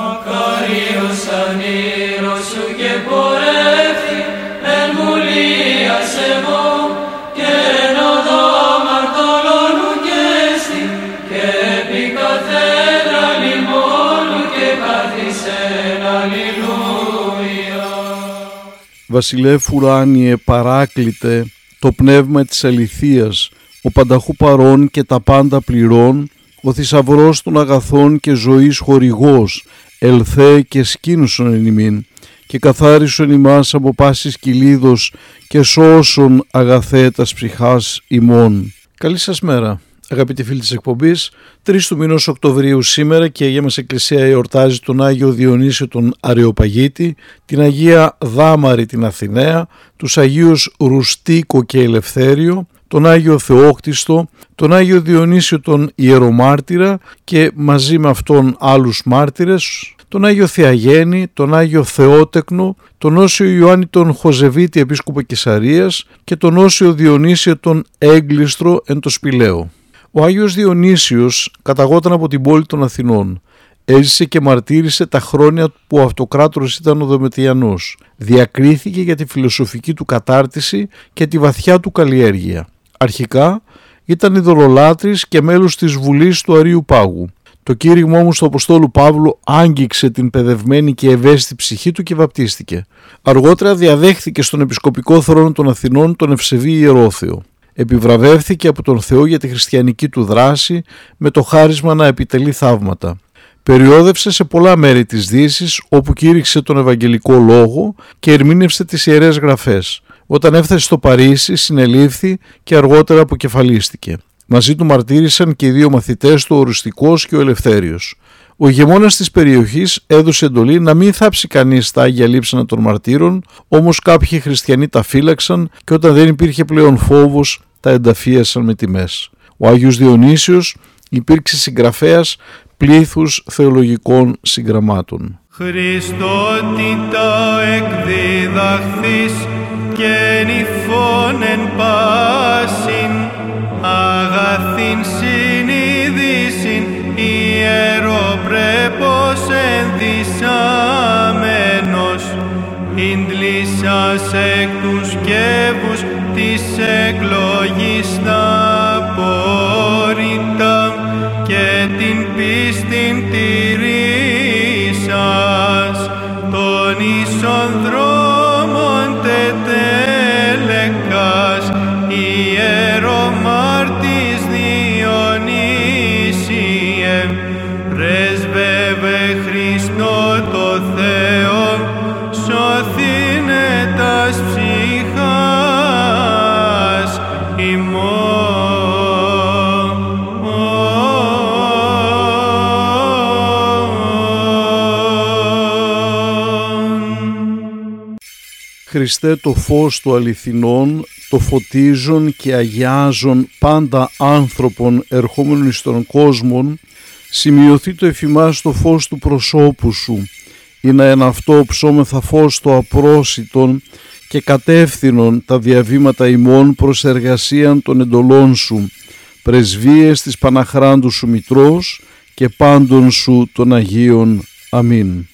Καρίος ανήρος σου και πορεύθη εν βουλίας εγώ και εν οδό μαρτωλώνου και στη και επί καθένα λιμόνου και καθισεν αλληλούια. Βασιλεύ ουράνιε παράκλητε το πνεύμα της αληθείας, ο πανταχού παρών και τα πάντα πληρών, ο θησαυρός των αγαθών και ζωής χορηγός, ελθέ και σκήνουσον εν ημίν, και καθάρισον ημάς από πάσης κυλίδος και σώσον αγαθέτας ψυχάς ημών. Καλή σας μέρα. Αγαπητοί φίλοι της εκπομπής, 3 του μηνός Οκτωβρίου σήμερα και η Αγία μας Εκκλησία εορτάζει τον Άγιο Διονύσιο τον Αρεοπαγίτη, την Αγία Δάμαρη την Αθηναία, τους Αγίους Ρουστίκο και Ελευθέριο, τον Άγιο Θεόκτιστο, τον Άγιο Διονύσιο τον Ιερομάρτυρα και μαζί με αυτόν άλλους μάρτυρες, τον Άγιο Θεαγέννη, τον Άγιο Θεότεκνο, τον Όσιο Ιωάννη τον Χοζεβίτη Επίσκοπο Κεσαρίας και τον Όσιο Διονύσιο τον Έγκλιστρο εν το Σπηλαίο. Ο Άγιος Διονύσιος καταγόταν από την πόλη των Αθηνών. Έζησε και μαρτύρησε τα χρόνια που ο αυτοκράτορας ήταν ο Δομετιανός. Διακρίθηκε για τη φιλοσοφική του κατάρτιση και τη βαθιά του καλλιέργεια. Αρχικά ήταν ειδωλολάτρης και μέλος της Βουλής του Αρίου Πάγου. Το κήρυγμα όμως του Αποστόλου Παύλου άγγιξε την παιδευμένη και ευαίσθητη ψυχή του και βαπτίστηκε. Αργότερα διαδέχθηκε στον επισκοπικό θρόνο των Αθηνών τον Ευσεβή Ιερόθεο. Επιβραβεύθηκε από τον Θεό για τη χριστιανική του δράση με το χάρισμα να επιτελεί θαύματα. Περιόδευσε σε πολλά μέρη της Δύσης όπου κήρυξε τον Ευαγγελικό Λόγο και ερμήνευσε τις Ιερές Γραφές. Όταν έφτασε στο Παρίσι συνελήφθη και αργότερα αποκεφαλίστηκε. Μαζί του μαρτύρησαν και οι δύο μαθητές του, ο Ρουστικός και ο Ελευθέριος. Ο ηγεμόνας της περιοχής έδωσε εντολή να μην θάψει κανείς τα άγια λείψανα των μαρτύρων, όμως κάποιοι χριστιανοί τα φύλαξαν και όταν δεν υπήρχε πλέον φόβος, τα ενταφίασαν με τιμές. Ο Άγιος Διονύσιος υπήρξε συγγραφέας πλήθους θεολογικών συγγραμμάτων. Χριστότητα εκδίδαχθης και νυφών εν πάσιν αγαθήν συνείδησιν ιεροπρέπος ενδυσάμενος. Ιντλήσας εκ τους σκεύους της εκλογής τα απόρριτα και την πίστην τηρήσας Θεό σωθήνε τας ψυχάς. Ημών. Χριστέ το φως του αληθινών, το φωτίζον και αγιάζον πάντα άνθρωπον ερχόμενων εις τον κόσμον, σημειωθεί το εφημάς το φως του προσώπου σου, ή να εν αυτό ψώμεθα φως το απρόσιτον και κατεύθυνον τα διαβήματα ημών προς εργασίαν των εντολών σου, πρεσβείες της Παναχράντου σου Μητρός και πάντων σου των Αγίων. Αμήν.